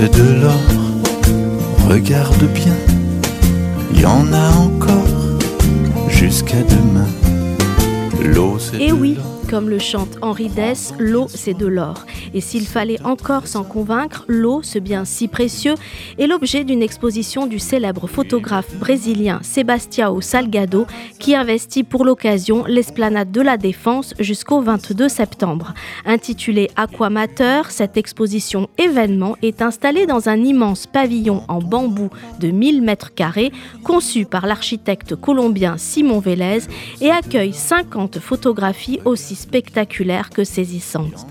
c'est de l'or, regarde bien, il y en a encore jusqu'à demain. L'eau c'est Et oui, comme le chante Henri Dess, l'eau c'est de l'or. Et s'il fallait encore s'en convaincre, l'eau, ce bien si précieux, est l'objet d'une exposition du célèbre photographe brésilien Sebastião Salgado qui investit pour l'occasion l'esplanade de la Défense jusqu'au 22 septembre. Intitulée Aquamateur, cette exposition événement est installée dans un immense pavillon en bambou de 1000 mètres carrés conçu par l'architecte colombien Simon Vélez et accueille 50 photographies aussi spectaculaires que saisissantes.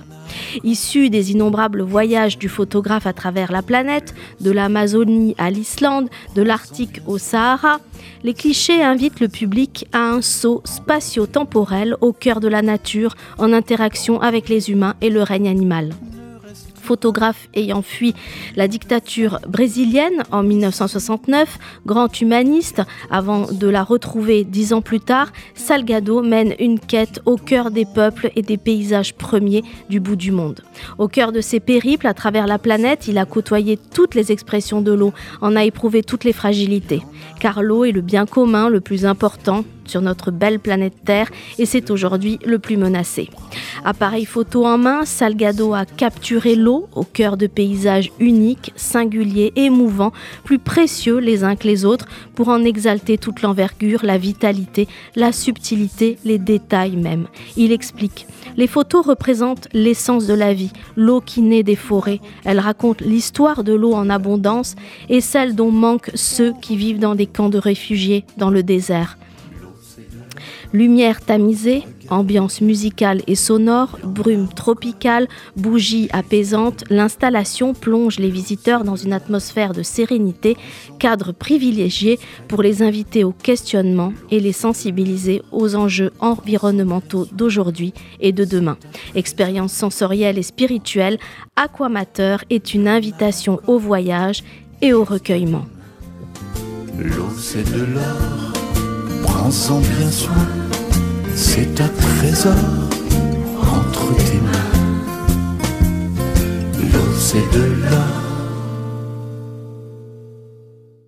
Issu des innombrables voyages du photographe à travers la planète, de l'Amazonie à l'Islande, de l'Arctique au Sahara, les clichés invitent le public à un saut spatio-temporel au cœur de la nature en interaction avec les humains et le règne animal photographe ayant fui la dictature brésilienne en 1969, grand humaniste, avant de la retrouver dix ans plus tard, Salgado mène une quête au cœur des peuples et des paysages premiers du bout du monde. Au cœur de ses périples à travers la planète, il a côtoyé toutes les expressions de l'eau, en a éprouvé toutes les fragilités. Car l'eau est le bien commun le plus important sur notre belle planète Terre et c'est aujourd'hui le plus menacé. Appareil photo en main, Salgado a capturé l'eau au cœur de paysages uniques, singuliers, émouvants, plus précieux les uns que les autres pour en exalter toute l'envergure, la vitalité, la subtilité, les détails même. Il explique les photos représentent l'essence de la vie, l'eau qui naît des forêts. Elles racontent l'histoire de l'eau en abondance et celle dont manquent ceux qui vivent dans des camps de réfugiés dans le désert. Lumière tamisée, ambiance musicale et sonore, brume tropicale, bougies apaisantes, l'installation plonge les visiteurs dans une atmosphère de sérénité, cadre privilégié pour les inviter au questionnement et les sensibiliser aux enjeux environnementaux d'aujourd'hui et de demain. Expérience sensorielle et spirituelle, Aquamateur est une invitation au voyage et au recueillement. Prends-en bien soin, c'est un trésor entre tes mains. L'eau c'est de l'or